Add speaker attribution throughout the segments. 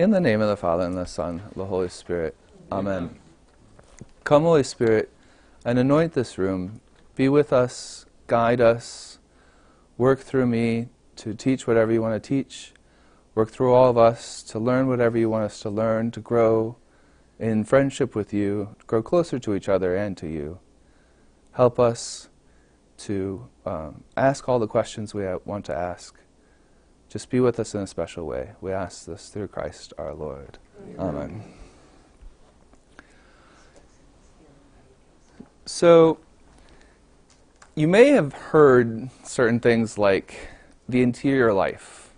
Speaker 1: In the name of the Father, and the Son, and the Holy Spirit. Amen. Come, Holy Spirit, and anoint this room. Be with us, guide us, work through me to teach whatever you want to teach, work through all of us to learn whatever you want us to learn, to grow in friendship with you, grow closer to each other and to you. Help us to um, ask all the questions we want to ask. Just be with us in a special way. We ask this through Christ our Lord. Amen. Amen. So, you may have heard certain things like the interior life,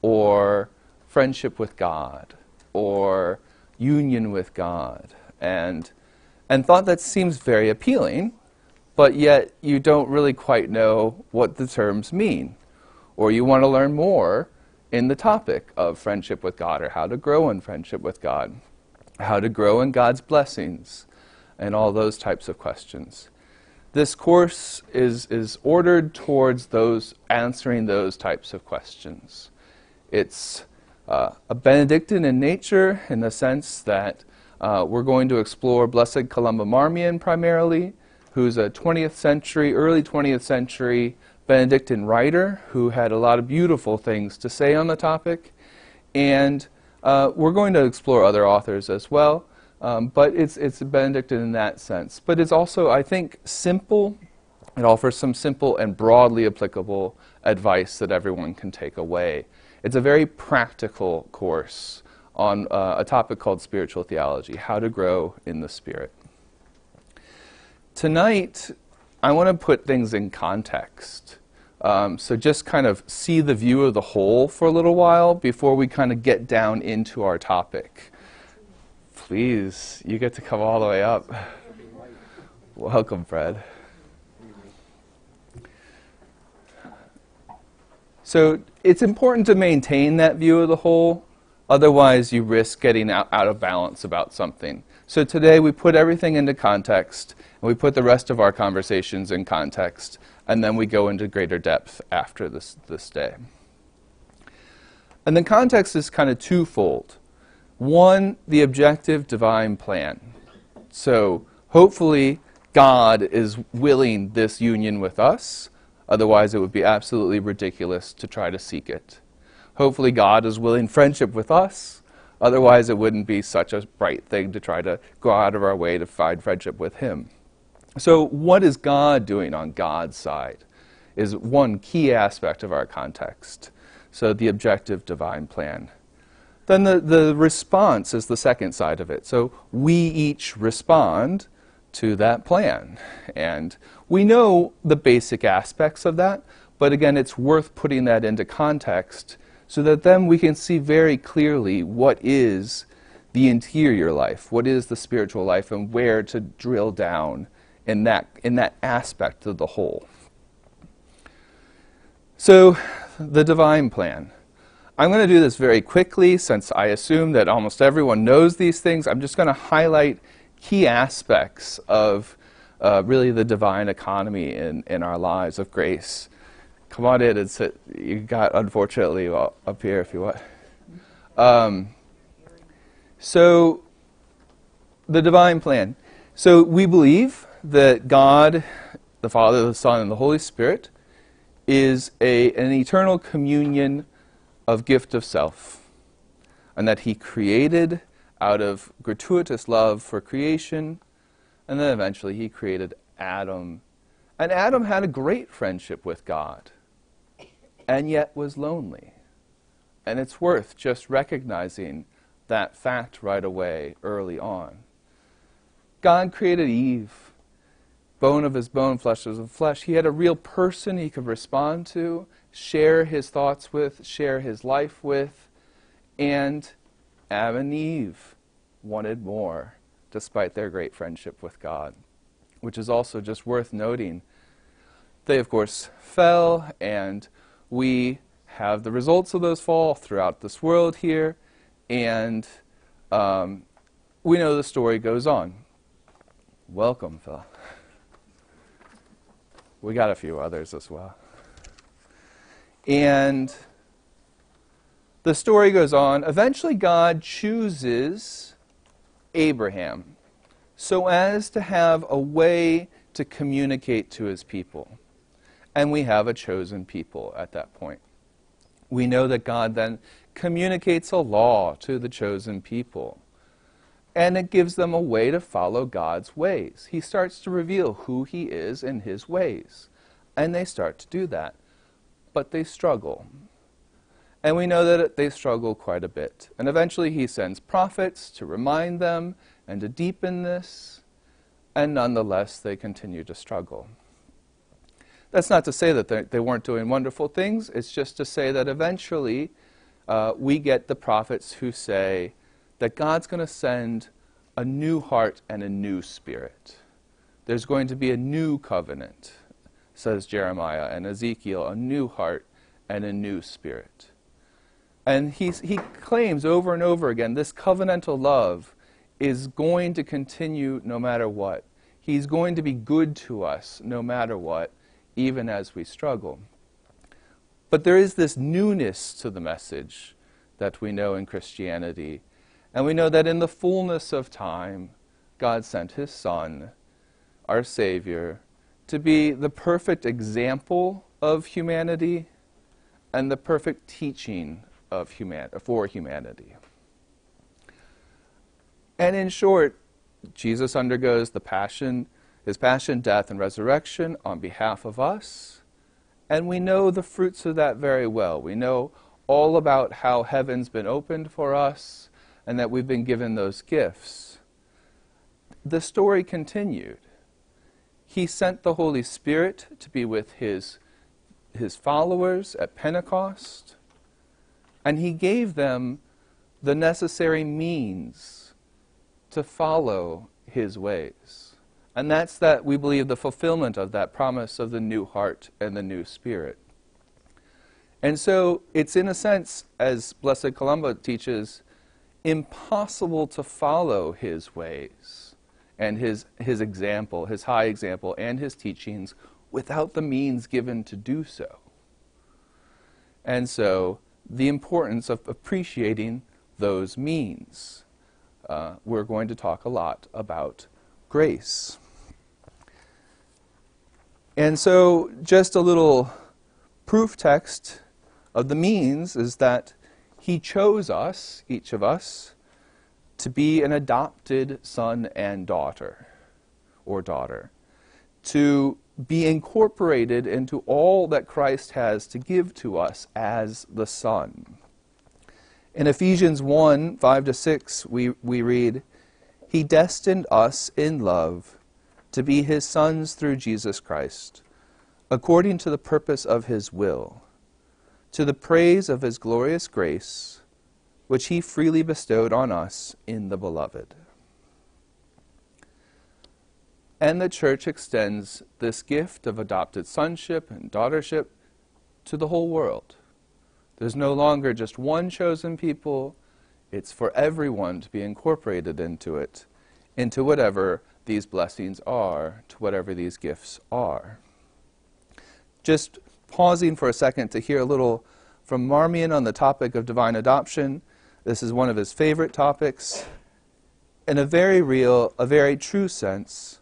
Speaker 1: or friendship with God, or union with God, and, and thought that seems very appealing, but yet you don't really quite know what the terms mean. Or you want to learn more in the topic of friendship with God, or how to grow in friendship with God, how to grow in God's blessings, and all those types of questions. This course is, is ordered towards those answering those types of questions. It's uh, a Benedictine in nature in the sense that uh, we're going to explore Blessed Columba Marmion primarily, who's a 20th century, early 20th century Benedictine writer who had a lot of beautiful things to say on the topic. And uh, we're going to explore other authors as well. Um, but it's, it's Benedictine in that sense. But it's also, I think, simple. It offers some simple and broadly applicable advice that everyone can take away. It's a very practical course on uh, a topic called spiritual theology how to grow in the Spirit. Tonight, I want to put things in context. Um, so just kind of see the view of the whole for a little while before we kind of get down into our topic please, you get to come all the way up. Welcome, Fred. So it's important to maintain that view of the whole, otherwise, you risk getting out, out of balance about something. So today, we put everything into context, and we put the rest of our conversations in context, and then we go into greater depth after this, this day. And the context is kind of twofold. One, the objective divine plan. So hopefully, God is willing this union with us. Otherwise, it would be absolutely ridiculous to try to seek it. Hopefully, God is willing friendship with us. Otherwise, it wouldn't be such a bright thing to try to go out of our way to find friendship with Him. So, what is God doing on God's side? Is one key aspect of our context. So, the objective divine plan. Then the, the response is the second side of it. So we each respond to that plan. And we know the basic aspects of that, but again, it's worth putting that into context so that then we can see very clearly what is the interior life, what is the spiritual life, and where to drill down in that, in that aspect of the whole. So, the divine plan. I'm going to do this very quickly since I assume that almost everyone knows these things. I'm just going to highlight key aspects of uh, really the divine economy in, in our lives of grace. Come on in and sit. You got, unfortunately, up here if you want. Um, so, the divine plan. So, we believe that God, the Father, the Son, and the Holy Spirit, is a, an eternal communion of gift of self, and that he created out of gratuitous love for creation, and then eventually he created Adam. And Adam had a great friendship with God, and yet was lonely. And it's worth just recognizing that fact right away, early on. God created Eve, bone of his bone, flesh of his flesh. He had a real person he could respond to share his thoughts with, share his life with, and Adam and Eve wanted more despite their great friendship with God, which is also just worth noting. They, of course, fell, and we have the results of those fall throughout this world here, and um, we know the story goes on. Welcome, Phil. We got a few others as well. And the story goes on. Eventually, God chooses Abraham so as to have a way to communicate to his people. And we have a chosen people at that point. We know that God then communicates a law to the chosen people. And it gives them a way to follow God's ways. He starts to reveal who He is in His ways. And they start to do that. But they struggle. And we know that they struggle quite a bit. And eventually He sends prophets to remind them and to deepen this. And nonetheless, they continue to struggle. That's not to say that they, they weren't doing wonderful things. It's just to say that eventually uh, we get the prophets who say that God's going to send a new heart and a new spirit. There's going to be a new covenant, says Jeremiah and Ezekiel, a new heart and a new spirit. And he's, he claims over and over again this covenantal love is going to continue no matter what. He's going to be good to us no matter what even as we struggle. But there is this newness to the message that we know in Christianity. And we know that in the fullness of time, God sent his Son, our Savior, to be the perfect example of humanity and the perfect teaching of human- for humanity. And in short, Jesus undergoes the passion his passion, death, and resurrection on behalf of us. And we know the fruits of that very well. We know all about how heaven's been opened for us and that we've been given those gifts. The story continued. He sent the Holy Spirit to be with his, his followers at Pentecost, and he gave them the necessary means to follow his ways. And that's that we believe the fulfillment of that promise of the new heart and the new spirit. And so it's in a sense, as Blessed Columba teaches, impossible to follow his ways and his, his example, his high example, and his teachings without the means given to do so. And so the importance of appreciating those means. Uh, we're going to talk a lot about grace. And so, just a little proof text of the means is that he chose us, each of us, to be an adopted son and daughter, or daughter, to be incorporated into all that Christ has to give to us as the Son. In Ephesians 1 5 to 6, we, we read, He destined us in love to be his sons through Jesus Christ, according to the purpose of his will, to the praise of his glorious grace, which he freely bestowed on us in the Beloved. And the church extends this gift of adopted sonship and daughtership to the whole world. There's no longer just one chosen people, it's for everyone to be incorporated into it, into whatever these blessings are, to whatever these gifts are. Just pausing for a second to hear a little from Marmion on the topic of divine adoption. This is one of his favorite topics. In a very real, a very true sense,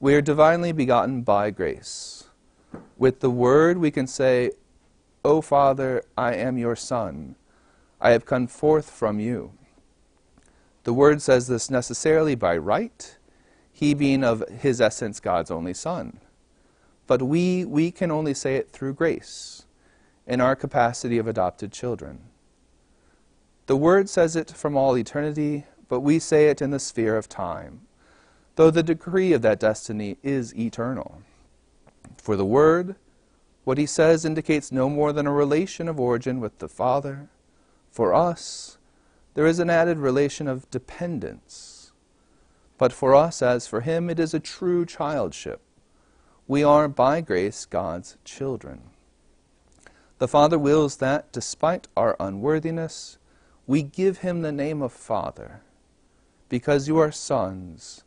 Speaker 1: we are divinely begotten by grace. With the word, we can say, O Father, I am your Son. I have come forth from you. The word says this necessarily by right he being of his essence God's only Son. But we, we can only say it through grace, in our capacity of adopted children. The Word says it from all eternity, but we say it in the sphere of time, though the decree of that destiny is eternal. For the Word, what he says indicates no more than a relation of origin with the Father. For us, there is an added relation of dependence but for us, as for him, it is a true childship. We are, by grace, God's children. The Father wills that, despite our unworthiness, we give him the name of Father. Because you are sons,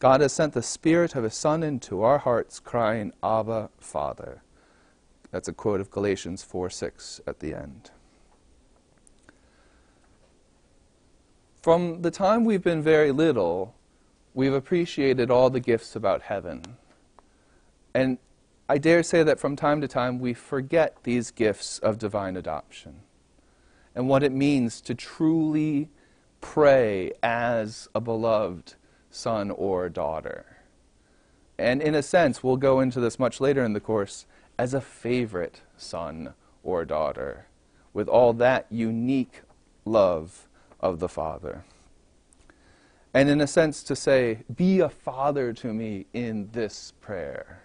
Speaker 1: God has sent the Spirit of His Son into our hearts, crying, Abba, Father. That's a quote of Galatians 4 6 at the end. From the time we've been very little, we've appreciated all the gifts about heaven. And I dare say that from time to time we forget these gifts of divine adoption and what it means to truly pray as a beloved son or daughter. And in a sense, we'll go into this much later in the course, as a favorite son or daughter, with all that unique love of the Father. And in a sense, to say, be a father to me in this prayer.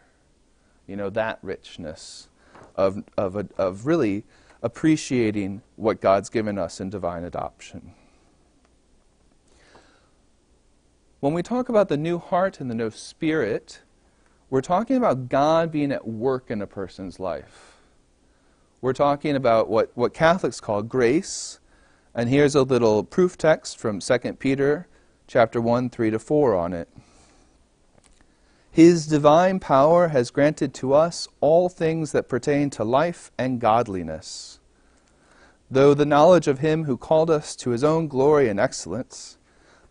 Speaker 1: You know, that richness of, of, of really appreciating what God's given us in divine adoption. When we talk about the new heart and the new spirit, we're talking about God being at work in a person's life. We're talking about what, what Catholics call grace. And here's a little proof text from 2 Peter chapter 1, 3 to 4 on it. His divine power has granted to us all things that pertain to life and godliness. Though the knowledge of him who called us to his own glory and excellence,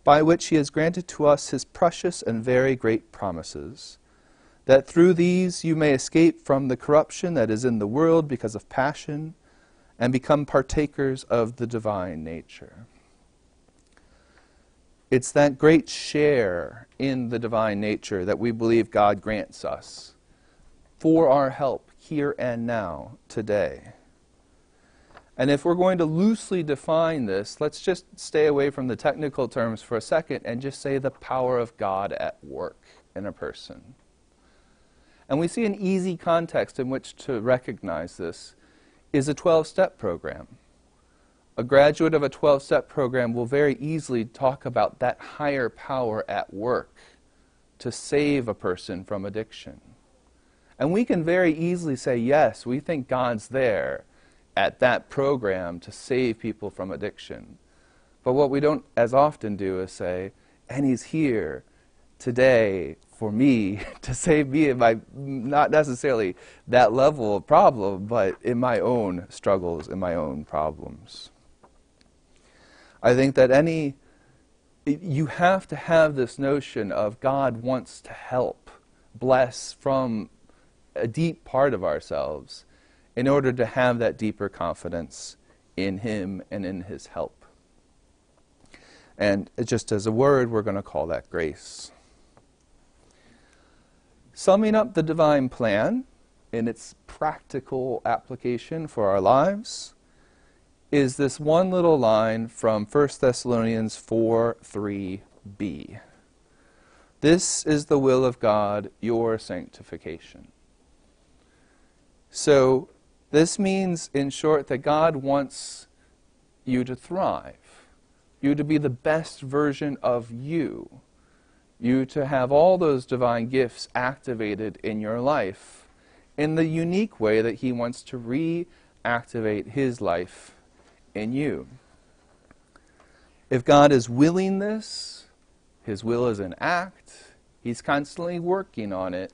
Speaker 1: by which he has granted to us his precious and very great promises, that through these you may escape from the corruption that is in the world because of passion, and become partakers of the divine nature. It's that great share in the divine nature that we believe God grants us for our help here and now, today. And if we're going to loosely define this, let's just stay away from the technical terms for a second and just say the power of God at work in a person. And we see an easy context in which to recognize this is a 12 step program a graduate of a 12 step program will very easily talk about that higher power at work to save a person from addiction. And we can very easily say, yes, we think God's there at that program to save people from addiction. But what we don't as often do is say, and He's here today for me to save me in my, not necessarily that level of problem, but in my own struggles, in my own problems. I think that any, you have to have this notion of God wants to help, bless from a deep part of ourselves in order to have that deeper confidence in Him and in His help. And just as a word, we're going to call that grace. Summing up the divine plan in its practical application for our lives, is this one little line from 1 Thessalonians 4 3b. This is the will of God, your sanctification. So, this means, in short, that God wants you to thrive, you to be the best version of you, you to have all those divine gifts activated in your life in the unique way that He wants to reactivate His life in you. If God is willing this, His will is an act, He's constantly working on it.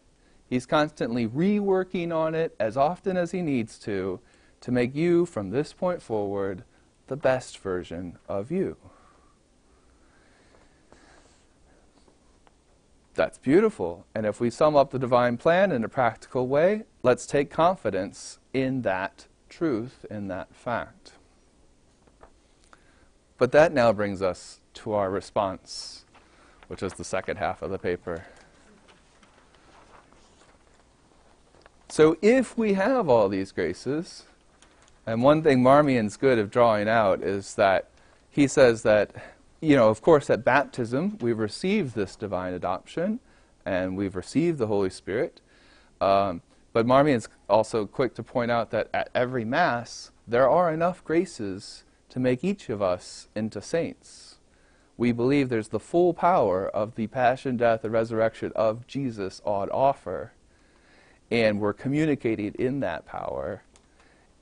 Speaker 1: He's constantly reworking on it as often as He needs to, to make you, from this point forward, the best version of you. That's beautiful. And if we sum up the divine plan in a practical way, let's take confidence in that truth, in that fact. But that now brings us to our response, which is the second half of the paper. So if we have all these graces, and one thing Marmion's good of drawing out is that he says that, you know, of course, at baptism, we've received this divine adoption and we've received the Holy Spirit. Um, but Marmion's also quick to point out that at every Mass, there are enough graces to make each of us into saints. We believe there's the full power of the passion, death, and resurrection of Jesus on offer. And we're communicating in that power.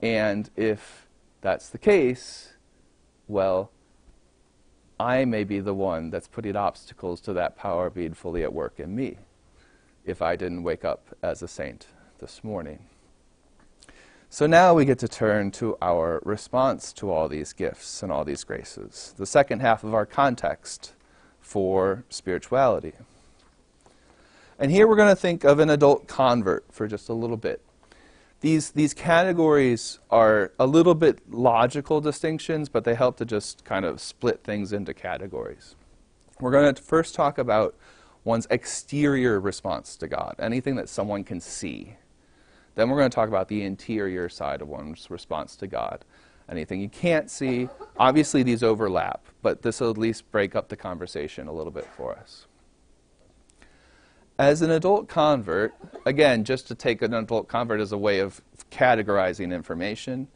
Speaker 1: And if that's the case, well, I may be the one that's putting obstacles to that power being fully at work in me if I didn't wake up as a saint this morning. So now we get to turn to our response to all these gifts and all these graces, the second half of our context for spirituality. And here we're going to think of an adult convert for just a little bit. These, these categories are a little bit logical distinctions, but they help to just kind of split things into categories. We're going to first talk about one's exterior response to God, anything that someone can see. Then we're going to talk about the interior side of one's response to God. Anything you can't see. Obviously, these overlap, but this will at least break up the conversation a little bit for us. As an adult convert, again, just to take an adult convert as a way of categorizing information,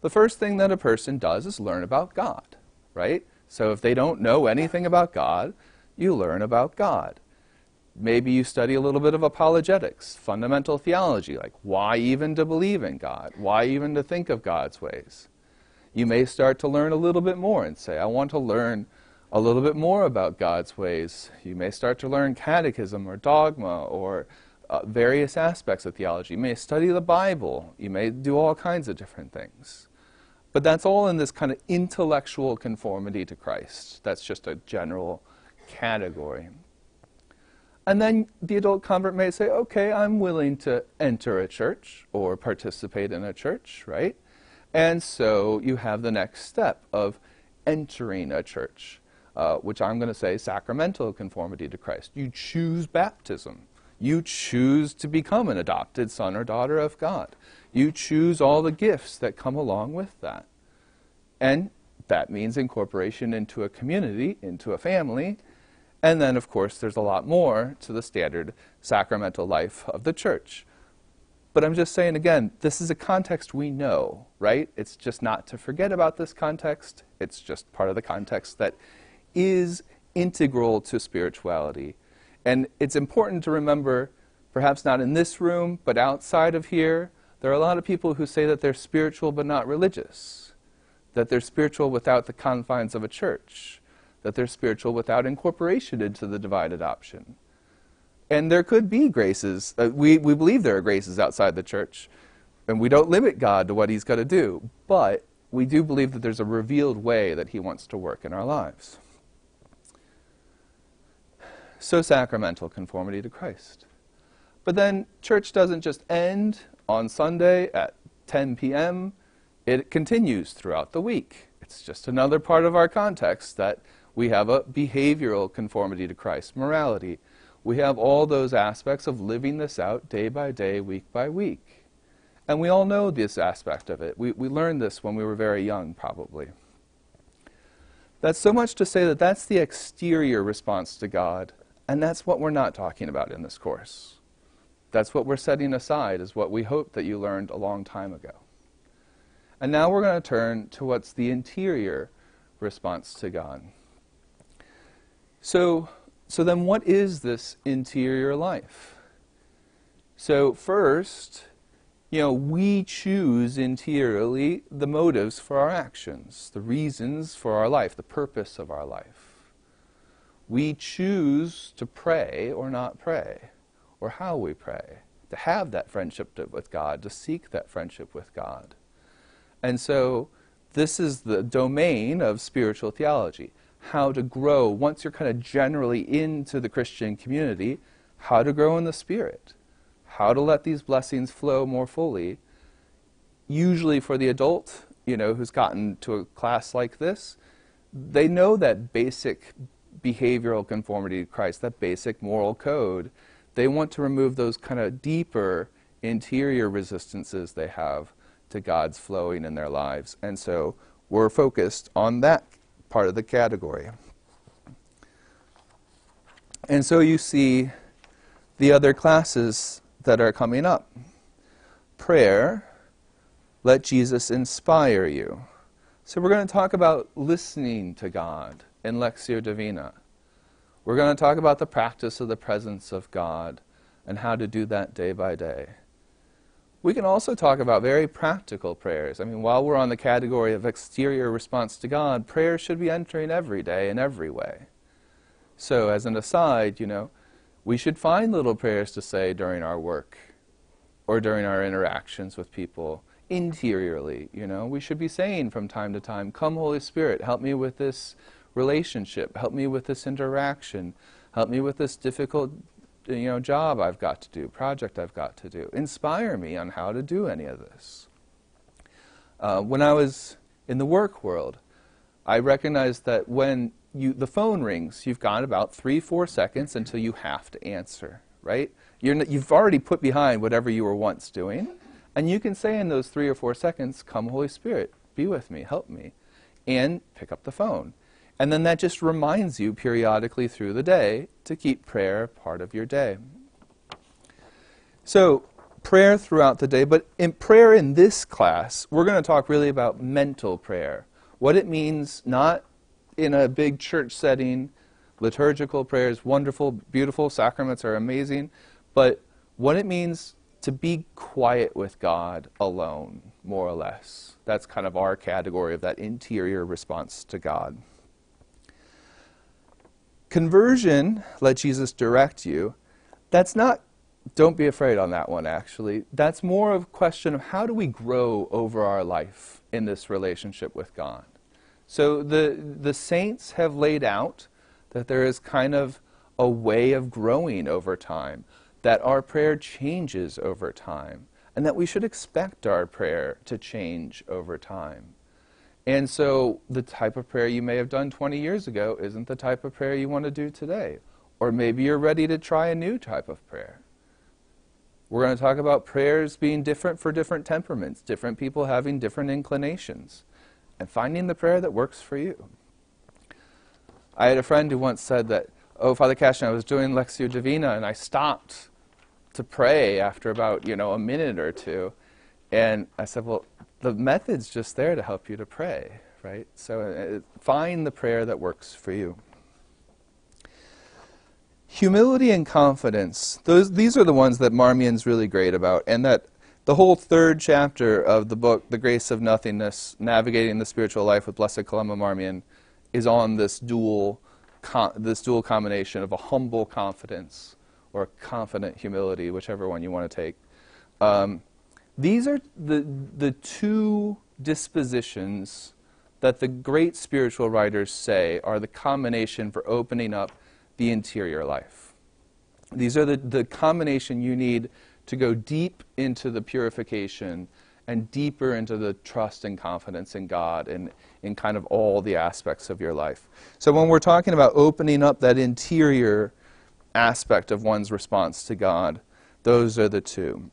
Speaker 1: the first thing that a person does is learn about God, right? So if they don't know anything about God, you learn about God. Maybe you study a little bit of apologetics, fundamental theology, like why even to believe in God? Why even to think of God's ways? You may start to learn a little bit more and say, I want to learn a little bit more about God's ways. You may start to learn catechism or dogma or uh, various aspects of theology. You may study the Bible. You may do all kinds of different things. But that's all in this kind of intellectual conformity to Christ. That's just a general category. And then the adult convert may say, okay, I'm willing to enter a church or participate in a church, right? And so you have the next step of entering a church uh, which I'm going to say sacramental conformity to Christ. You choose baptism. You choose to become an adopted son or daughter of God. You choose all the gifts that come along with that. And that means incorporation into a community, into a family. And then, of course, there's a lot more to the standard sacramental life of the church. But I'm just saying again, this is a context we know, right? It's just not to forget about this context. It's just part of the context that is integral to spirituality. And it's important to remember, perhaps not in this room, but outside of here, there are a lot of people who say that they're spiritual but not religious, that they're spiritual without the confines of a church, that they're spiritual without incorporation into the divine adoption. And there could be graces. Uh, we, we believe there are graces outside the church, and we don't limit God to what He's going to do. But we do believe that there's a revealed way that He wants to work in our lives so sacramental conformity to Christ. But then church doesn't just end on Sunday at 10 p.m., it continues throughout the week. It's just another part of our context that we have a behavioral conformity to Christ, morality. We have all those aspects of living this out day by day, week by week. And we all know this aspect of it. We, we learned this when we were very young, probably. That's so much to say that that's the exterior response to God and that's what we're not talking about in this course. That's what we're setting aside, is what we hope that you learned a long time ago. And now we're going to turn to what's the interior response to God. So, so then, what is this interior life? So, first, you know, we choose interiorly the motives for our actions, the reasons for our life, the purpose of our life we choose to pray or not pray, or how we pray, to have that friendship with God, to seek that friendship with God. And so, this is the domain of spiritual theology how to grow, once you're kind of generally into the Christian community, how to grow in the Spirit, how to let these blessings flow more fully. Usually, for the adult, you know, who's gotten to a class like this, they know that basic behavioral conformity to Christ, that basic moral code. They want to remove those kind of deeper interior resistances they have to God's flowing in their lives. And so we're focused on that part of the category. And so you see the other classes that are coming up. Prayer, let Jesus inspire you. So we're going to talk about listening to God in Lectio Divina. We're going to talk about the practice of the presence of God and how to do that day by day. We can also talk about very practical prayers. I mean, while we're on the category of exterior response to God, prayer should be entering every day in every way. So, as an aside, you know, we should find little prayers to say during our work. or during our interactions with people interiorly. You know, we should be saying from time to time, Come, Holy Spirit, help me with this relationship, help me with this interaction, help me with this difficult you know, job I've got to do, project I've got to do. Inspire me on how to do any of this. Uh, when I was in the work world, I recognized that when you, the phone rings, you've got about three, four seconds until you have to answer, right? you you've already put behind whatever you were once doing, and you can say in those three or four seconds, Come, Holy Spirit, be with me, help me, and pick up the phone. And then that just reminds you periodically through the day to keep prayer part of your day. So, prayer throughout the day, but in prayer in this class, we're going to talk really about mental prayer. What it means, not in a big church setting. Liturgical prayer is wonderful, beautiful, sacraments are amazing, but what it means to be quiet with God alone, more or less. That's kind of our category of that interior response to God. Conversion, let Jesus direct you. That's not, don't be afraid on that one, actually. That's more of a question of how do we grow over our life in this relationship with God. So the, the saints have laid out that there is kind of a way of growing over time, that our prayer changes over time, and that we should expect our prayer to change over time. And so the type of prayer you may have done 20 years ago isn't the type of prayer you want to do today. Or maybe you're ready to try a new type of prayer. We're going to talk about prayers being different for different temperaments, different people having different inclinations, and finding the prayer that works for you. I had a friend who once said that, oh, Father Cassian, I was doing Lectio Divina and I stopped to pray after about, you know, a minute or two. And I said, well, the method's just there to help you to pray, right? So uh, find the prayer that works for you. Humility and confidence, those, these are the ones that Marmion's really great about, and that the whole third chapter of the book, The Grace of Nothingness, Navigating the Spiritual Life with Blessed Columba Marmion, is on this dual, this dual combination of a humble confidence or confident humility, whichever one you want to take. Um, these are the, the two dispositions that the great spiritual writers say are the combination for opening up the interior life. These are the, the combination you need to go deep into the purification and deeper into the trust and confidence in God and in kind of all the aspects of your life. So when we're talking about opening up that interior aspect of one's response to God, those are the two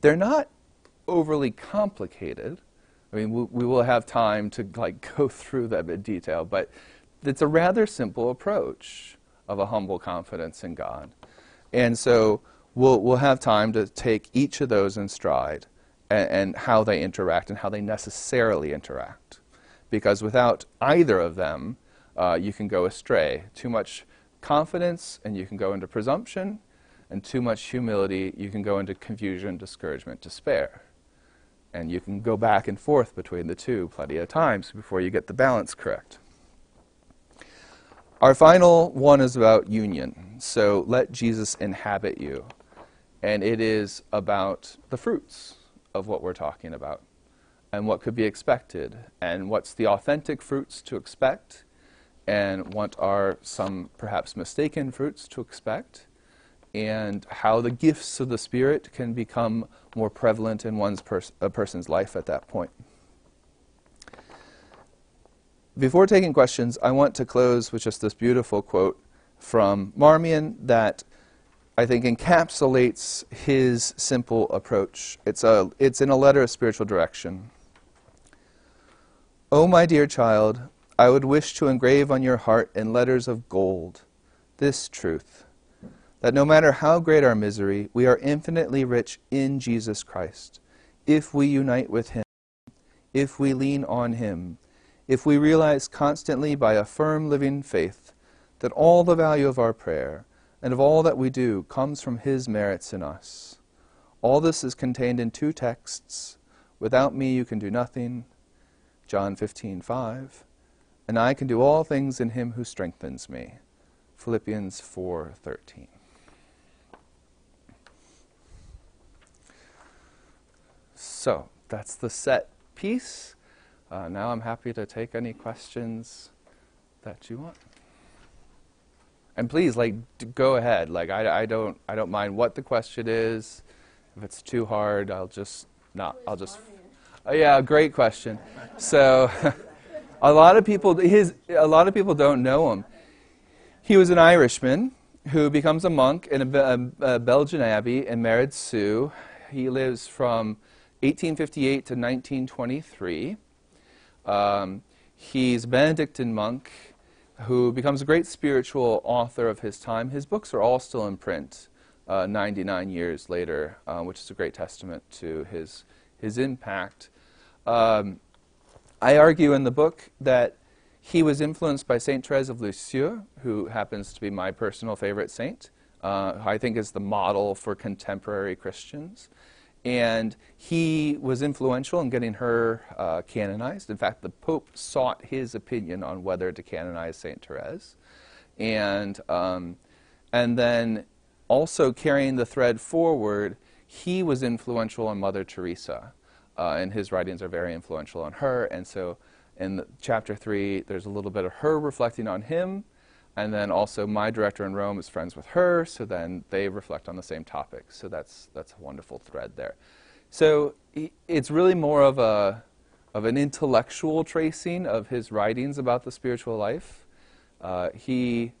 Speaker 1: they're not overly complicated. I mean, we, we will have time to like go through them in detail, but it's a rather simple approach of a humble confidence in God. And so we'll, we'll have time to take each of those in stride and, and how they interact and how they necessarily interact. Because without either of them, uh, you can go astray. Too much confidence, and you can go into presumption, and too much humility, you can go into confusion, discouragement, despair. And you can go back and forth between the two plenty of times before you get the balance correct. Our final one is about union. So let Jesus inhabit you. And it is about the fruits of what we're talking about and what could be expected and what's the authentic fruits to expect and what are some perhaps mistaken fruits to expect and how the gifts of the Spirit can become more prevalent in one's pers- a person's life at that point. Before taking questions, I want to close with just this beautiful quote from Marmion that I think encapsulates his simple approach. It's, a, it's in a letter of spiritual direction. Oh, my dear child, I would wish to engrave on your heart in letters of gold this truth that no matter how great our misery, we are infinitely rich in Jesus Christ if we unite with Him, if we lean on Him, if we realize constantly by a firm living faith that all the value of our prayer and of all that we do comes from His merits in us. All this is contained in two texts. Without me you can do nothing. John 15:5. And I can do all things in him who strengthens me. Philippians 4:13. So that's the set piece. Uh, now I'm happy to take any questions that you want. And please, like, d- go ahead. Like, I, I don't, I don't mind what the question is. If it's too hard, I'll just not. I'll just. Uh, yeah, great question. So, a lot of people, his, a lot of people don't know him. He was an Irishman who becomes a monk in a, a, a Belgian abbey in Sue. He lives from 1858 to 1923. Um, he's a Benedictine monk who becomes a great spiritual author of his time. His books are all still in print uh, 99 years later, uh, which is a great testament to his, his impact. Um, I argue in the book that he was influenced by Saint Therese of Lisieux, who happens to be my personal favorite saint. Uh, I think is the model for contemporary Christians. And he was influential in getting her uh, canonized. In fact, the Pope sought his opinion on whether to canonize St. Therese. And, um, and then also carrying the thread forward, he was influential on Mother Teresa. Uh, and his writings are very influential on her. And so in chapter 3, there's a little bit of her reflecting on him. And then also, my director in Rome is friends with her, so then they reflect on the same topics. So that's, that's a wonderful thread there. So it's really more of, a, of an intellectual tracing of his writings about the spiritual life. Uh, he,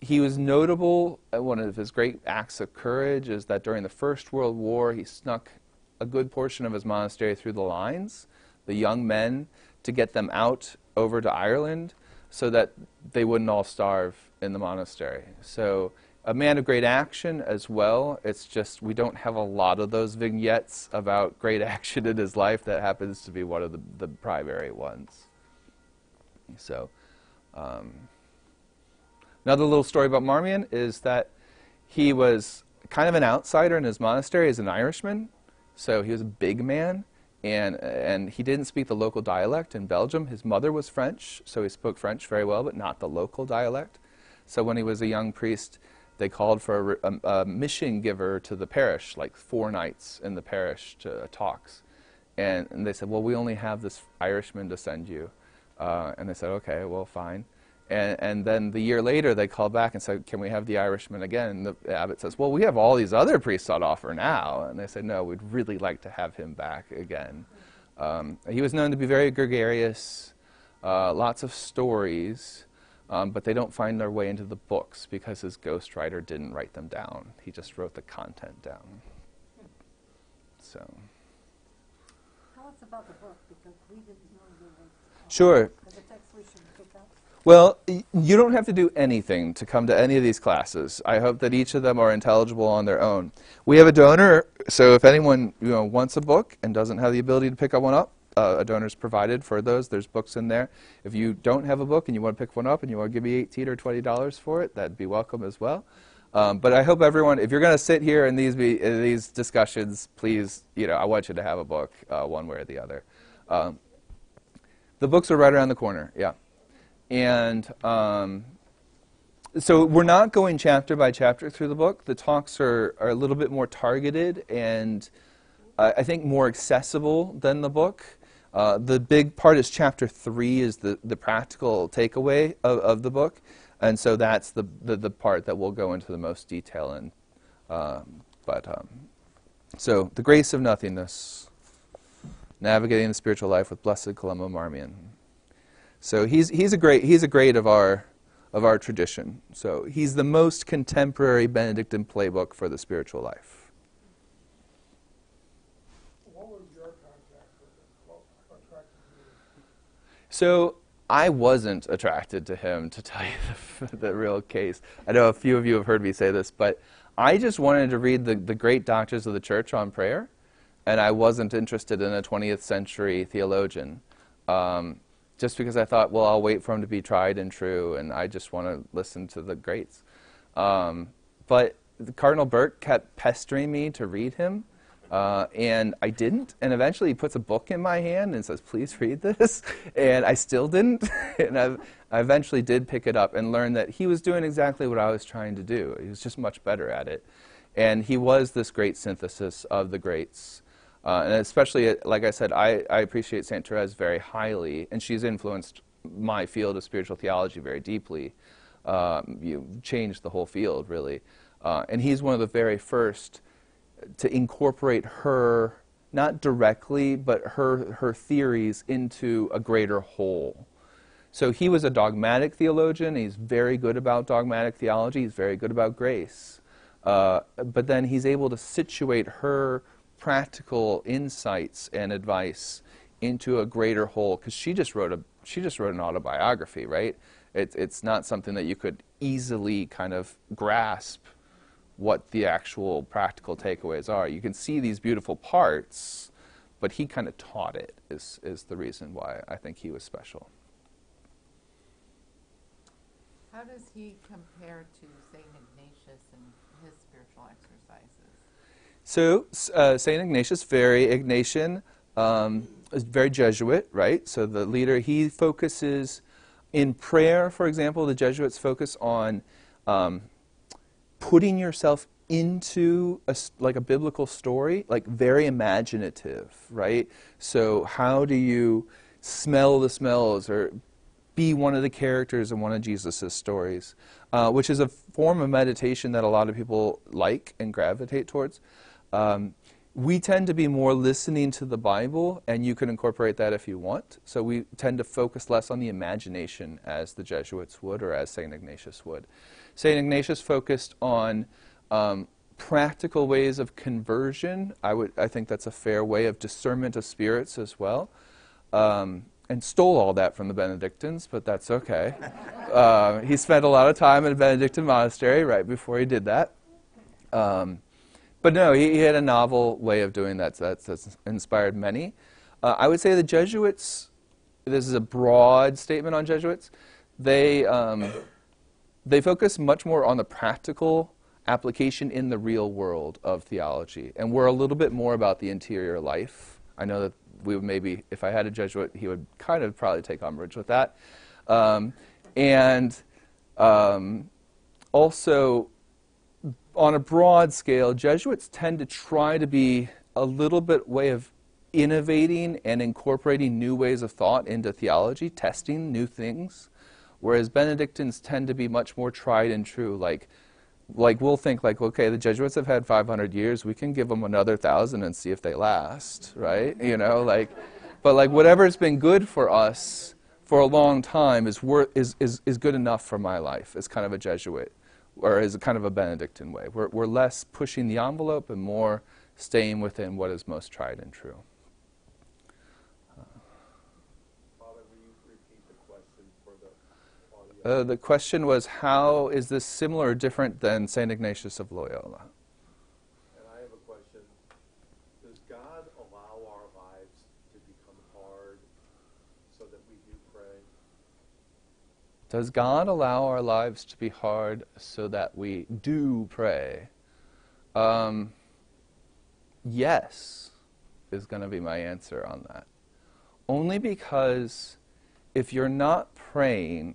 Speaker 1: he was notable, uh, one of his great acts of courage is that during the First World War, he snuck a good portion of his monastery through the lines. The young men, to get them out over to Ireland so that they wouldn't all starve in the monastery. So a man of great action as well. It's just we don't have a lot of those vignettes about great action in his life. That happens to be one of the, the primary ones. So, um, another little story about Marmion is that he was kind of an outsider in his monastery as an Irishman. So he was a big man, and, and he didn't speak the local dialect in Belgium. His mother was French, so he spoke French very well, but not the local dialect. So when he was a young priest, they called for a, a, a mission giver to the parish, like four nights in the parish to uh, talks. And, and, they said, well, we only have this Irishman to send you. Uh, and they said, okay, well, fine. And, and, then the year later, they called back and said, Can we have the Irishman again? And the abbot says, Well, we have all these other priests on offer now. And they said, No, we'd really like to have him back again. Um, he was known to be very gregarious, uh, lots of stories, um, but they don't find their way into the books because his ghostwriter didn't write them down. He just wrote the content down. So.
Speaker 2: Tell us about the book because we didn't know.
Speaker 1: Sure. Well, you don't have to do anything to come to any of these classes. I hope that each of them are intelligible on their own. We have a donor, so if anyone you know, wants a book and doesn't have the ability to pick one up, uh, a donor is provided for those. There's books in there. If you don't have a book and you want to pick one up and you want to give me 18 or $20 for it, that'd be welcome as well. Um, but I hope everyone, if you're going to sit here in these, be, in these discussions, please, you know, I want you to have a book uh, one way or the other. Um, the books are right around the corner, yeah. And um, so we're not going chapter by chapter through the book. The talks are, are a little bit more targeted and uh, I think more accessible than the book. Uh, the big part is chapter three is the, the practical takeaway of, of the book. And so that's the, the, the, part that we'll go into the most detail in. Um, but um, so the grace of nothingness, navigating the spiritual life with Blessed Columba Marmion. So he's, he's, a great, he's a great of our, of our tradition. So he's the most contemporary Benedictine playbook for the spiritual life.
Speaker 3: What was your contact with him? What attracted you?
Speaker 1: So I wasn't attracted to him, to tell you the, the, real case. I know a few of you have heard me say this, but I just wanted to read the, the great doctors of the church on prayer, and I wasn't interested in a 20th century theologian. Um, just because I thought, well, I'll wait for him to be tried and true, and I just want to listen to the greats. Um, but Cardinal Burke kept pestering me to read him, uh, and I didn't. And eventually, he puts a book in my hand and says, "Please read this," and I still didn't. and I've, I eventually did pick it up and learned that he was doing exactly what I was trying to do. He was just much better at it, and he was this great synthesis of the greats. Uh, and especially, uh, like I said, I, I appreciate St. Therese very highly, and she's influenced my field of spiritual theology very deeply. Um, you changed the whole field, really. Uh, and he's one of the very first to incorporate her, not directly, but her, her theories into a greater whole. So he was a dogmatic theologian. He's very good about dogmatic theology. He's very good about grace. Uh, but then he's able to situate her practical insights and advice into a greater whole because she just wrote a she just wrote an autobiography, right? It, it's not something that you could easily kind of grasp what the actual practical takeaways are. You can see these beautiful parts, but he kind of taught it. Is is the reason why I think he was special.
Speaker 4: How does he compare to St. Ignatius and his spiritual exercises?
Speaker 1: So uh, Saint Ignatius, very Ignatian, um, is very Jesuit, right? So the leader he focuses in prayer, for example. The Jesuits focus on um, putting yourself into a, like a biblical story, like very imaginative, right? So how do you smell the smells or be one of the characters in one of Jesus' stories, uh, which is a form of meditation that a lot of people like and gravitate towards. Um, we tend to be more listening to the Bible, and you can incorporate that if you want. So we tend to focus less on the imagination as the Jesuits would or as St. Ignatius would. St. Ignatius focused on um, practical ways of conversion. I, would, I think that's a fair way of discernment of spirits as well. Um, and stole all that from the Benedictines, but that's okay. uh, he spent a lot of time in a Benedictine monastery right before he did that. Um, but no, he, he, had a novel way of doing that so that's, that's inspired many. Uh, I would say the Jesuits, this is a broad statement on Jesuits, they, um, they focus much more on the practical application in the real world of theology. And we're a little bit more about the interior life. I know that we would maybe, if I had a Jesuit, he would kind of probably take umbrage with that. Um, and um, also, on a broad scale, Jesuits tend to try to be a little bit way of innovating and incorporating new ways of thought into theology, testing new things, whereas Benedictines tend to be much more tried and true, like like we'll think like okay the jesuits have had 500 years we can give them another thousand and see if they last right? You know like but like whatever's been good for us for a long time is, worth, is, is, is good enough for my life as kind of a jesuit or as a kind of a benedictine way we're, we're less pushing the envelope and more staying within what is most tried and true Uh, the question was, how is this similar or different than St. Ignatius of Loyola?
Speaker 5: And I have a question. Does God allow our lives to become hard so that we do pray?
Speaker 1: Does God allow our lives to be hard so that we do pray? Um, yes, is going to be my answer on that. Only because if you're not praying,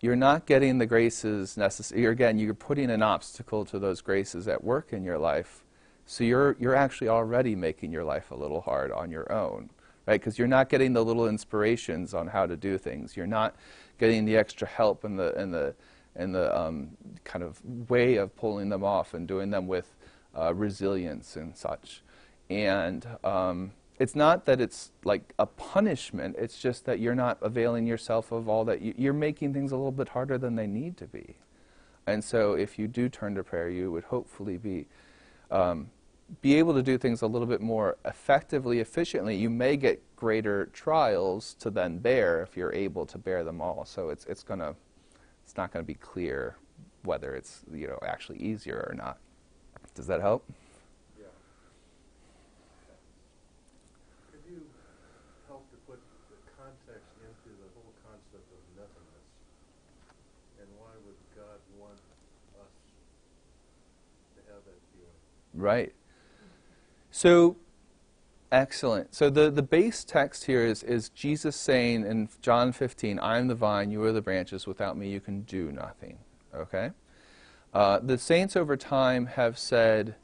Speaker 1: you're not getting the graces necessary. Again, you're putting an obstacle to those graces at work in your life. So you're, you're actually already making your life a little hard on your own, right? Because you're not getting the little inspirations on how to do things. You're not getting the extra help and the, and the, and the um, kind of way of pulling them off and doing them with uh, resilience and such. And um, it's not that it's like a punishment, it's just that you're not availing yourself of all that. You, are making things a little bit harder than they need to be. And so if you do turn to prayer, you would hopefully be. Um, be able to do things a little bit more effectively, efficiently. You may get greater trials to then bear if you're able to bear them all. So it's it's gonna it's not gonna be clear whether it's you know actually easier or not. Does that help?
Speaker 5: Yeah. Could you help to put the context into the whole concept of nothingness? And why would God want us to have that feeling?
Speaker 1: Right. So, excellent. So the, the base text here is, is Jesus saying in John 15, I am the vine, you are the branches. Without me, you can do nothing. Okay? Uh, the saints over time have said,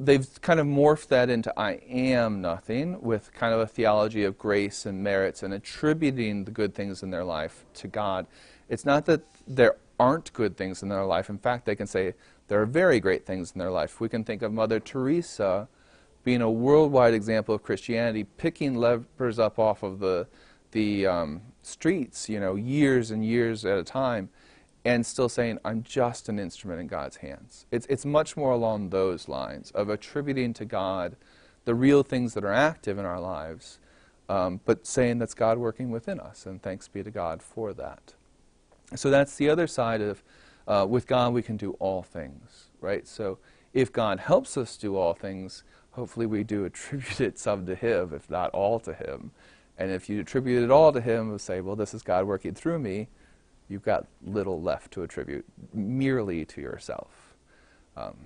Speaker 1: they've kind of morphed that into I am nothing with kind of a theology of grace and merits and attributing the good things in their life to God. It's not that there aren't good things in their life. In fact, they can say there are very great things in their life. We can think of Mother Teresa being a worldwide example of Christianity, picking lepers up off of the, the um, streets, you know, years and years at a time and still saying, I'm just an instrument in God's hands. It's, it's much more along those lines of attributing to God the real things that are active in our lives, um, but saying that's God working within us, and thanks be to God for that. So that's the other side of, uh, with God we can do all things, right? So if God helps us do all things, hopefully we do attribute it some to Him, if not all to Him. And if you attribute it all to Him, we'll say, well, this is God working through me you've got little left to attribute merely to yourself. Um,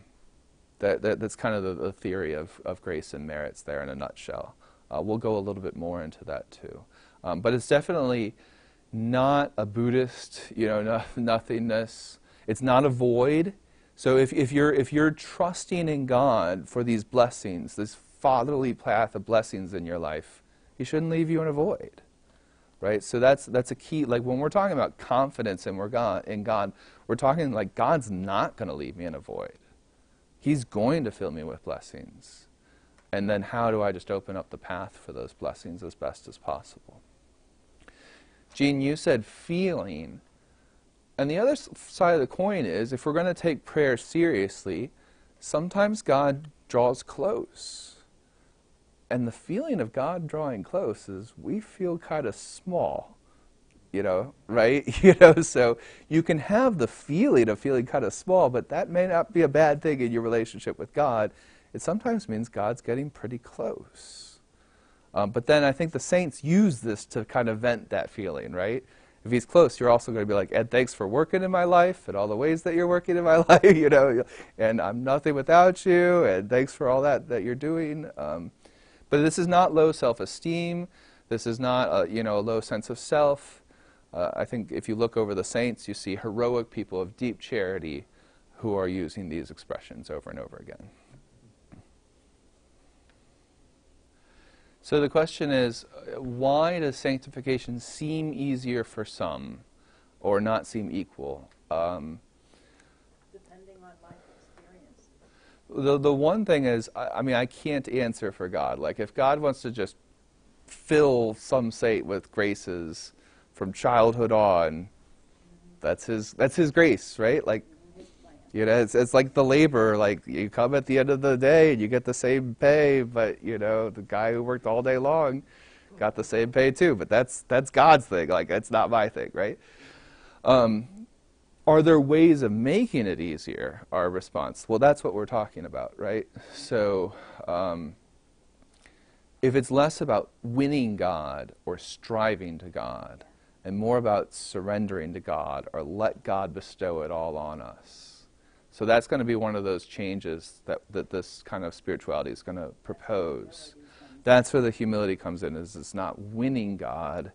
Speaker 1: that, that, that's kind of the, the, theory of, of grace and merits there in a nutshell. Uh, we'll go a little bit more into that too. Um, but it's definitely not a Buddhist, you know, no, nothingness. It's not a void. So if, if, you're, if you're trusting in God for these blessings, this fatherly path of blessings in your life, He shouldn't leave you in a void right? So that's that's a key. Like when we're talking about confidence in we're God in God, we're talking like God's not going to leave me in a void. He's going to fill me with blessings. And then how do I just open up the path for those blessings as best as possible? Gene, you said feeling. And the other side of the coin is if we're going to take prayer seriously, sometimes God draws close and the feeling of God drawing close is we feel kind of small, you know, right? You know, so you can have the feeling of feeling kind of small, but that may not be a bad thing in your relationship with God. It sometimes means God's getting pretty close. Um, but then I think the saints use this to kind of vent that feeling, right? If he's close, you're also going to be like, Ed, thanks for working in my life and all the ways that you're working in my life, you know, and I'm nothing without you, and thanks for all that that you're doing. Um, but this is not low self-esteem. This is not a, you know, a low sense of self. Uh, I think if you look over the saints, you see heroic people of deep charity who are using these expressions over and over again. So the question is, why does sanctification seem easier for some or not seem equal? Um, Depending on life experience. the the one thing is, I, I, mean, I can't answer for God. Like, if God wants to just fill some saint with graces from childhood on, that's his that's his grace, right? Like, you know, it's it's like the labor. Like, you come at the end of the day and you get the same pay, but you know, the guy who worked all day long got the same pay too. But that's that's God's thing. Like, that's not my thing, right? Um, are there ways of making it easier? Our response. Well, that's what we're talking about, right? So, um, if it's less about winning God or striving to God, and more about surrendering to God or let God bestow it all on us. So that's going to be one of those changes that, that this kind of spirituality is going to propose. That's where the humility comes in, is it's not winning God,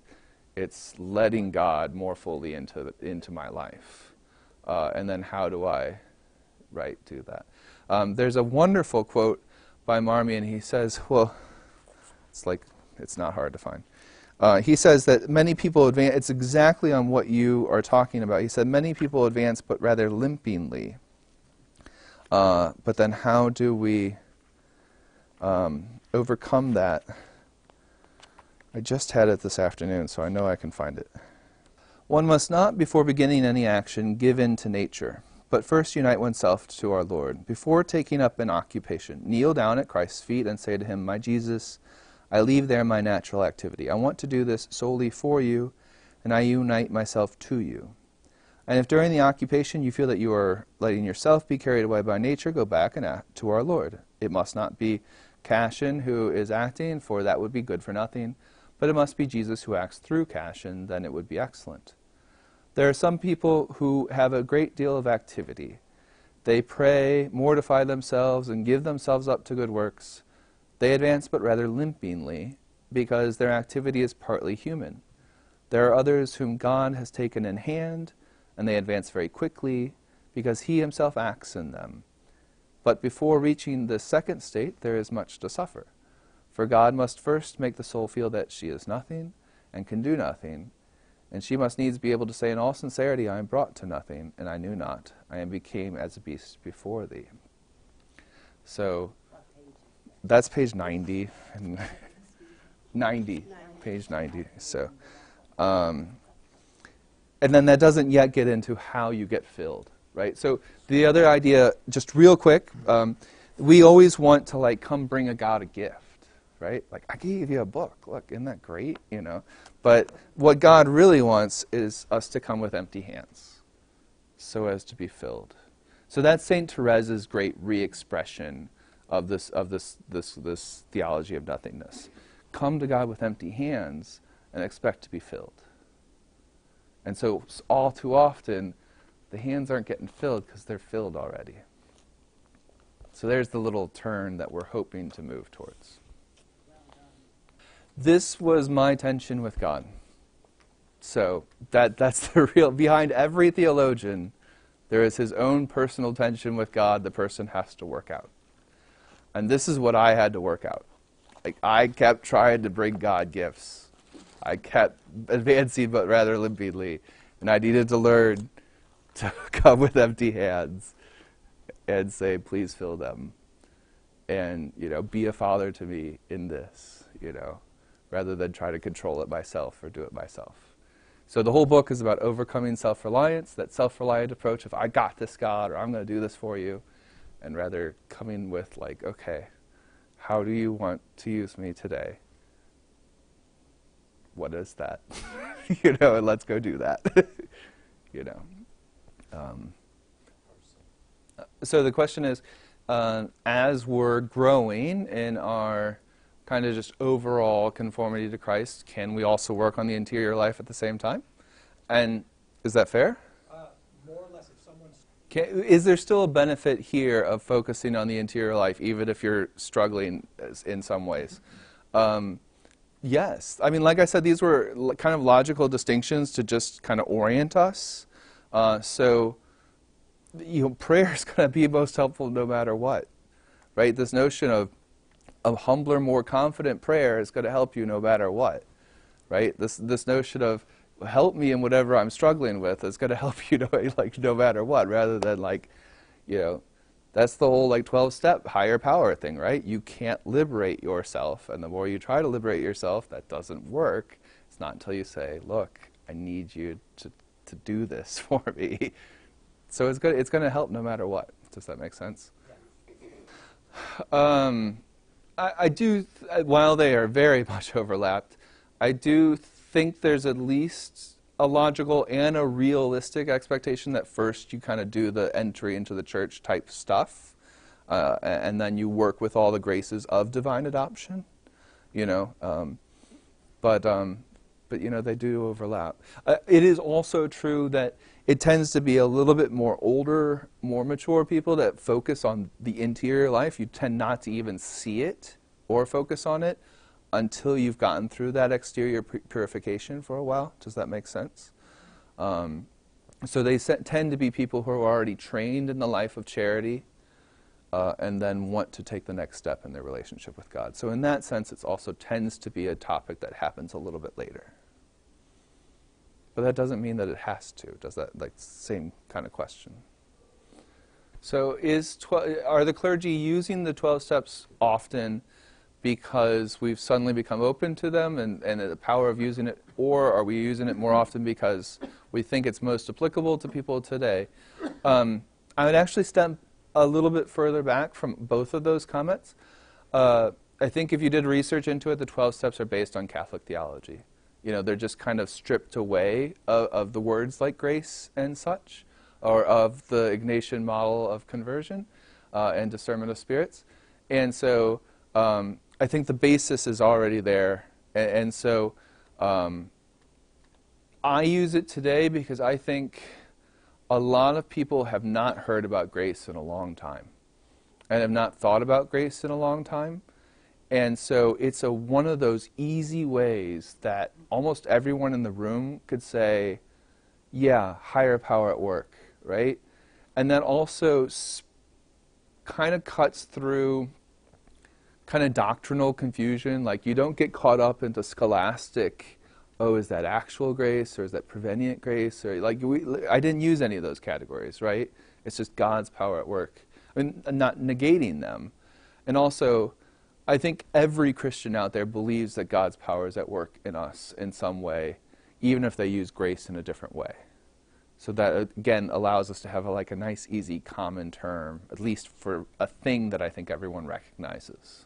Speaker 1: it's letting God more fully into, into my life uh, and then how do I, right, do that? Um, there's a wonderful quote by Marmion. He says, well, it's like, it's not hard to find. Uh, he says that many people advance, it's exactly on what you are talking about. He said, many people advance, but rather limpingly. Uh, but then how do we um, overcome that? I just had it this afternoon, so I know I can find it. One must not, before beginning any action, give in to nature, but first unite oneself to our Lord. Before taking up an occupation, kneel down at Christ's feet and say to him, My Jesus, I leave there my natural activity. I want to do this solely for you, and I unite myself to you. And if during the occupation you feel that you are letting yourself be carried away by nature, go back and act to our Lord. It must not be Cassian who is acting, for that would be good for nothing but it must be Jesus who acts through Cassian, then it would be excellent. There are some people who have a great deal of activity. They pray, mortify themselves, and give themselves up to good works. They advance but rather limpingly, because their activity is partly human. There are others whom God has taken in hand, and they advance very quickly, because He Himself acts in them. But before reaching the second state, there is much to suffer. For God must first make the soul feel that she is nothing and can do nothing, and she must needs be able to say in all sincerity, I am brought to nothing, and I knew not. I am became as a beast before thee. So that's page 90. And 90, page 90. So, um, and then that doesn't yet get into how you get filled, right? So the other idea, just real quick, um, we always want to like come bring a God a gift, right? Like I gave you a book. Look, isn't that great? You know. But what God really wants is us to come with empty hands, so as to be filled. So that's Saint Therese's great re-expression of this of this this this theology of nothingness. Come to God with empty hands and expect to be filled. And so all too often, the hands aren't getting filled because they're filled already. So there's the little turn that we're hoping to move towards. This was my tension with God. So that, that's the real, behind every theologian, there is his own personal tension with God the person has to work out. And this is what I had to work out. Like, I kept trying to bring God gifts. I kept advancing, but rather limpidly. And I needed to learn to come with empty hands and say, please fill them. And, you know, be a father to me in this, you know, rather than try to control it myself or do it myself. So the whole book is about overcoming self reliance, that self reliant approach of, I got this, God, or I'm going to do this for you, and rather coming with, like, okay, how do you want to use me today? What is that? you know, and let's go do that. you know. Um, so the question is, uh, as we're growing in our kind of just overall conformity to Christ, can we also work on the interior life at the same time? And is that fair?
Speaker 3: Uh, more or less, if someone's
Speaker 1: Can, is there still a benefit here of focusing on the interior life, even if you're struggling in some ways? Um, yes. I mean, like I said, these were kind of logical distinctions to just kind of orient us. Uh, so, you know, prayer is going to be most helpful no matter what, right? This notion of a humbler, more confident prayer is going to help you no matter what, right? This this notion of help me in whatever I'm struggling with is going to help you, like no matter what, rather than like, you know, that's the whole like 12 step higher power thing, right? You can't liberate yourself, and the more you try to liberate yourself, that doesn't work. It's not until you say, look, I need you to to do this for me. So it's good. It's going to help no matter what. Does that make sense? Um, I, I do, th- while they are very much overlapped, I do think there's at least a logical and a realistic expectation that first you kind of do the entry into the church type stuff, uh, and then you work with all the graces of divine adoption, you know. Um, but um, but you know they do overlap. Uh, it is also true that it tends to be a little bit more older, more mature people that focus on the interior life. You tend not to even see it or focus on it until you've gotten through that exterior pu- purification for a while. Does that make sense? Um, so they tend to be people who are already trained in the life of charity uh, and then want to take the next step in their relationship with God. So in that sense, it also tends to be a topic that happens a little bit later. But that doesn't mean that it has to. Does that like same kind of question? So is are the clergy using the 12 steps often because we've suddenly become open to them and, and the power of using it, or are we using it more often because we think it's most applicable to people today? Um, I would actually step a little bit further back from both of those comments. Uh, I think if you did research into it, the 12 steps are based on Catholic theology. You know, they're just kind of stripped away of, of the words like grace and such, or of the Ignatian model of conversion uh, and discernment of spirits. And so um, I think the basis is already there. And, and so um, I use it today because I think a lot of people have not heard about grace in a long time and have not thought about grace in a long time. And so it's a, one of those easy ways that almost everyone in the room could say, yeah, higher power at work, right? And that also kind of cuts through kind of doctrinal confusion. Like you don't get caught up into scholastic. Oh, is that actual grace or is that prevenient grace? Or like we, I didn't use any of those categories, right? It's just God's power at work. I mean, not negating them, and also, I think every Christian out there believes that God's power is at work in us in some way, even if they use grace in a different way. So that again allows us to have a, like a nice, easy, common term, at least for a thing that I think everyone recognizes.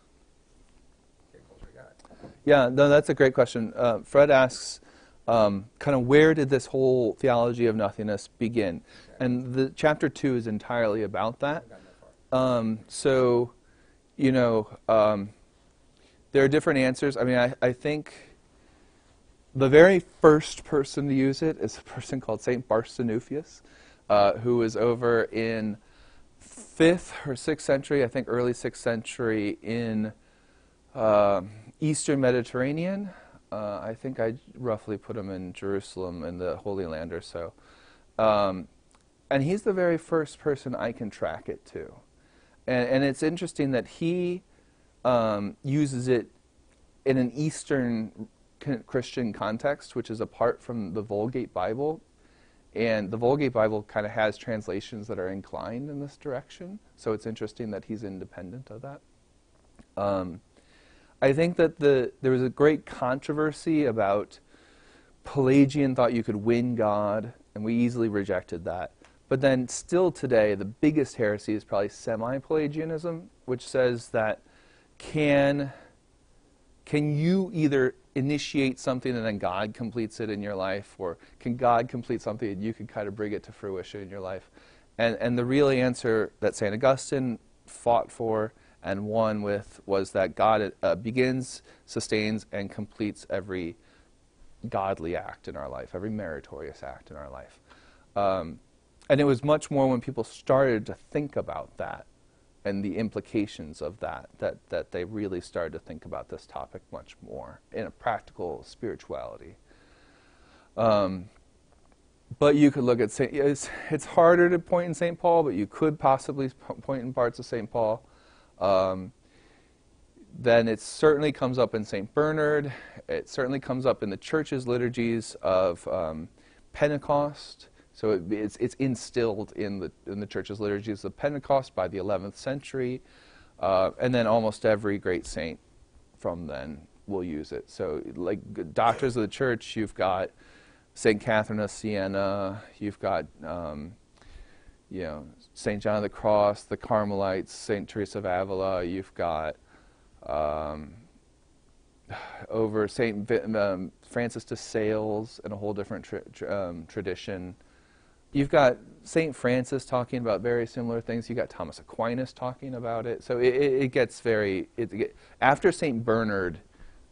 Speaker 6: Okay, Coulter, got it.
Speaker 1: Yeah, no, that's a great question. Uh, Fred asks, um, kind of where did this whole theology of nothingness begin? And the chapter two is entirely about that. Um, so, you know, um, there are different answers. I mean, I, I think the very first person to use it is a person called Saint Barsanuphius, uh, who was over in fifth or sixth century, I think early sixth century in um Eastern Mediterranean. Uh, I think I roughly put him in Jerusalem in the Holy Land or so. Um, and he's the very first person I can track it to. And, and it's interesting that he um, uses it in an Eastern Christian context, which is apart from the Vulgate Bible. And the Vulgate Bible kind of has translations that are inclined in this direction. So it's interesting that he's independent of that. Um, I think that the there was a great controversy about Pelagian thought you could win God, and we easily rejected that. But then, still today, the biggest heresy is probably semi Pelagianism, which says that can, can you either initiate something and then God completes it in your life, or can God complete something and you can kind of bring it to fruition in your life? And, and the real answer that St. Augustine fought for and won with was that God uh, begins, sustains, and completes every godly act in our life, every meritorious act in our life. Um, and it was much more when people started to think about that and the implications of that, that, that they really started to think about this topic much more in a practical spirituality. Um, but you could look at Saint. It's, it's harder to point in Saint Paul, but you could possibly point in parts of Saint Paul. Um, then it certainly comes up in St. Bernard. It certainly comes up in the church's liturgies of um, Pentecost. So it, it's, it's instilled in the, in the church's liturgies of Pentecost by the 11th century. Uh, and then almost every great saint from then will use it. So, like doctors of the church, you've got St. Catherine of Siena, you've got um, you know, St. John of the Cross, the Carmelites, St. Teresa of Avila, you've got um, over St. Um, Francis de Sales and a whole different tra- tra- um, tradition. You've got St. Francis talking about very similar things. You've got Thomas Aquinas talking about it. So it, it, it gets very, it, after St. Bernard,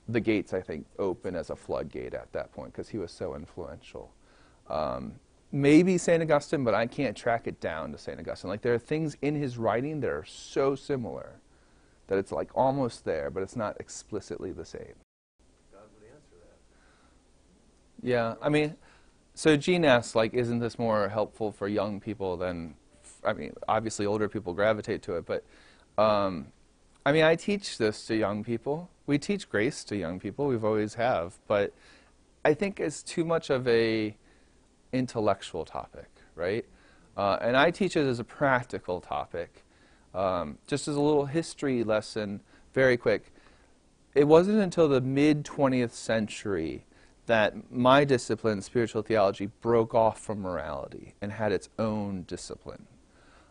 Speaker 1: the gates, I think, open as a floodgate at that point because he was so influential. Um, maybe St. Augustine, but I can't track it down to St. Augustine. Like there are things in his writing that are so similar that it's like almost there, but it's not explicitly the same.
Speaker 5: God would answer that.
Speaker 1: Yeah, I mean, so Gene asks, like, isn't this more helpful for young people than, I mean, obviously older people gravitate to it, but, um, I mean, I teach this to young people. We teach grace to young people. We've always have, but I think it's too much of a intellectual topic, right? Uh, and I teach it as a practical topic. Um, just as a little history lesson, very quick. It wasn't until the mid 20th century that my discipline, spiritual theology, broke off from morality and had its own discipline.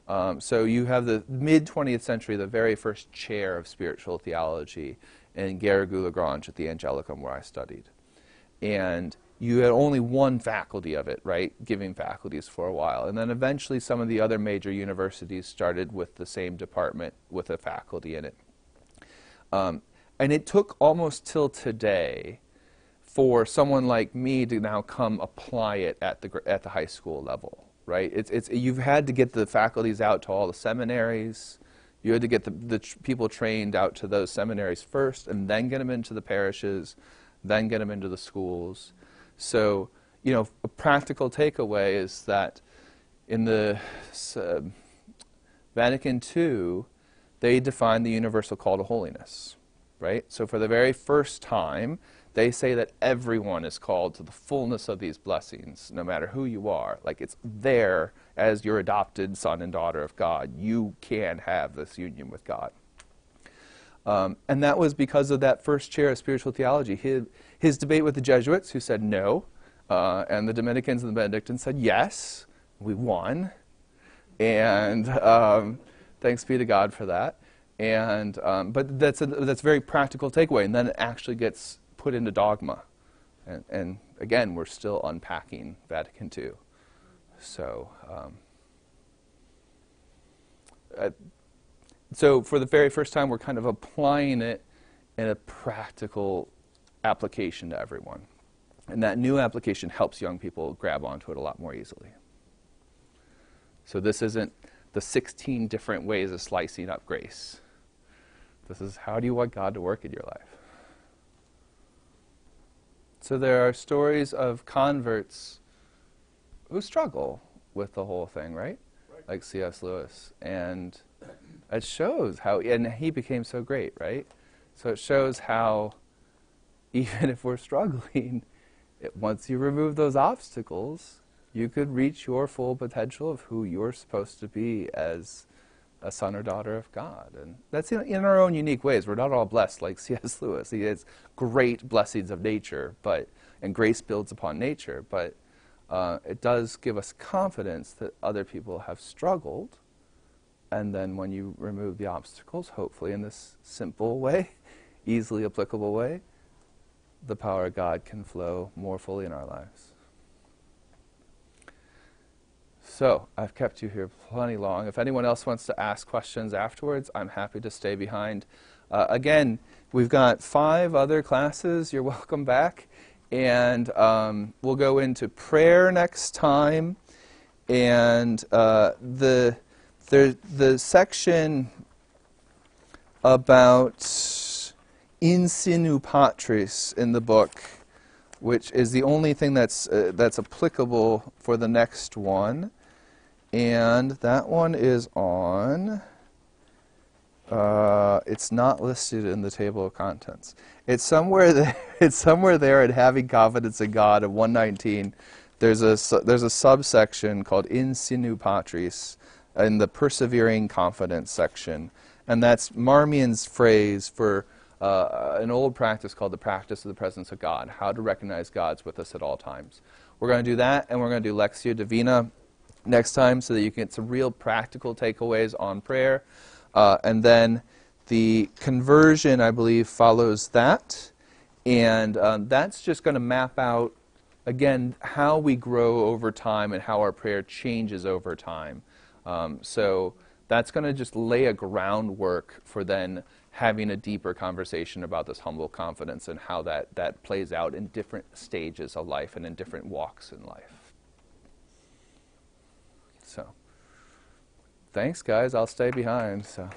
Speaker 1: Um, so you have the mid 20th century, the very first chair of spiritual theology in Garrigou-Lagrange at the Angelicum where I studied. And you had only one faculty of it, right? Giving faculties for a while. And then eventually some of the other major universities started with the same department with a faculty in it. Um, and it took almost till today for someone like me to now come apply it at the, at the high school level, right? It's, it's, you've had to get the faculties out to all the seminaries. You had to get the, the tr- people trained out to those seminaries first and then get them into the parishes, then get them into the schools. So, you know, a practical takeaway is that in the uh, Vatican II, they defined the universal call to holiness, right? So for the very first time, they say that everyone is called to the fullness of these blessings, no matter who you are. Like it's there as your adopted son and daughter of God. You can have this union with God. Um, and that was because of that first chair of spiritual theology. His, his debate with the Jesuits, who said no, uh, and the Dominicans and the Benedictines said yes. We won. And um, thanks be to God for that. And, um, but that's a, that's a very practical takeaway. And then it actually gets put into dogma. And, and again, we're still unpacking Vatican II. So, um, uh, so for the very first time, we're kind of applying it in a practical application to everyone. And that new application helps young people grab onto it a lot more easily. So this isn't the 16 different ways of slicing up grace. This is how do you want God to work in your life? So there are stories of converts who struggle with the whole thing, right?
Speaker 5: Right.
Speaker 1: Like C.S. Lewis. And it shows how, and he became so great, right? So it shows how, even if we're struggling, it, once you remove those obstacles, you could reach your full potential of who you're supposed to be as a son or daughter of God. And that's in, in our own unique ways. We're not all blessed like C.S. Lewis. He has great blessings of nature, but and grace builds upon nature. But uh, it does give us confidence that other people have struggled. And then when you remove the obstacles, hopefully in this simple way, easily applicable way, the power of God can flow more fully in our lives. So, I've kept you here plenty long. If anyone else wants to ask questions afterwards, I'm happy to stay behind. Uh, again, we've got five other classes. You're welcome back. And um, we'll go into prayer next time. And uh, the, the, the section about in sinu Patris in the book, which is the only thing that's, uh, that's applicable for the next one. And that one is on. Uh, it's not listed in the table of contents. It's somewhere there. It's somewhere there at having confidence in God. of 119, there's a there's a subsection called in sinu Patris in the persevering confidence section, and that's Marmion's phrase for uh, an old practice called the practice of the presence of God. How to recognize God's with us at all times. We're going to do that, and we're going to do Lectio Divina next time so that you can get some real practical takeaways on prayer. Uh, and then the conversion, I believe, follows that. And um, that's just going to map out, again, how we grow over time and how our prayer changes over time. Um, so that's going to just lay a groundwork for then having a deeper conversation about this humble confidence and how that, that plays out in different stages of life and in different walks in life. So, thanks, guys. I'll stay behind. So.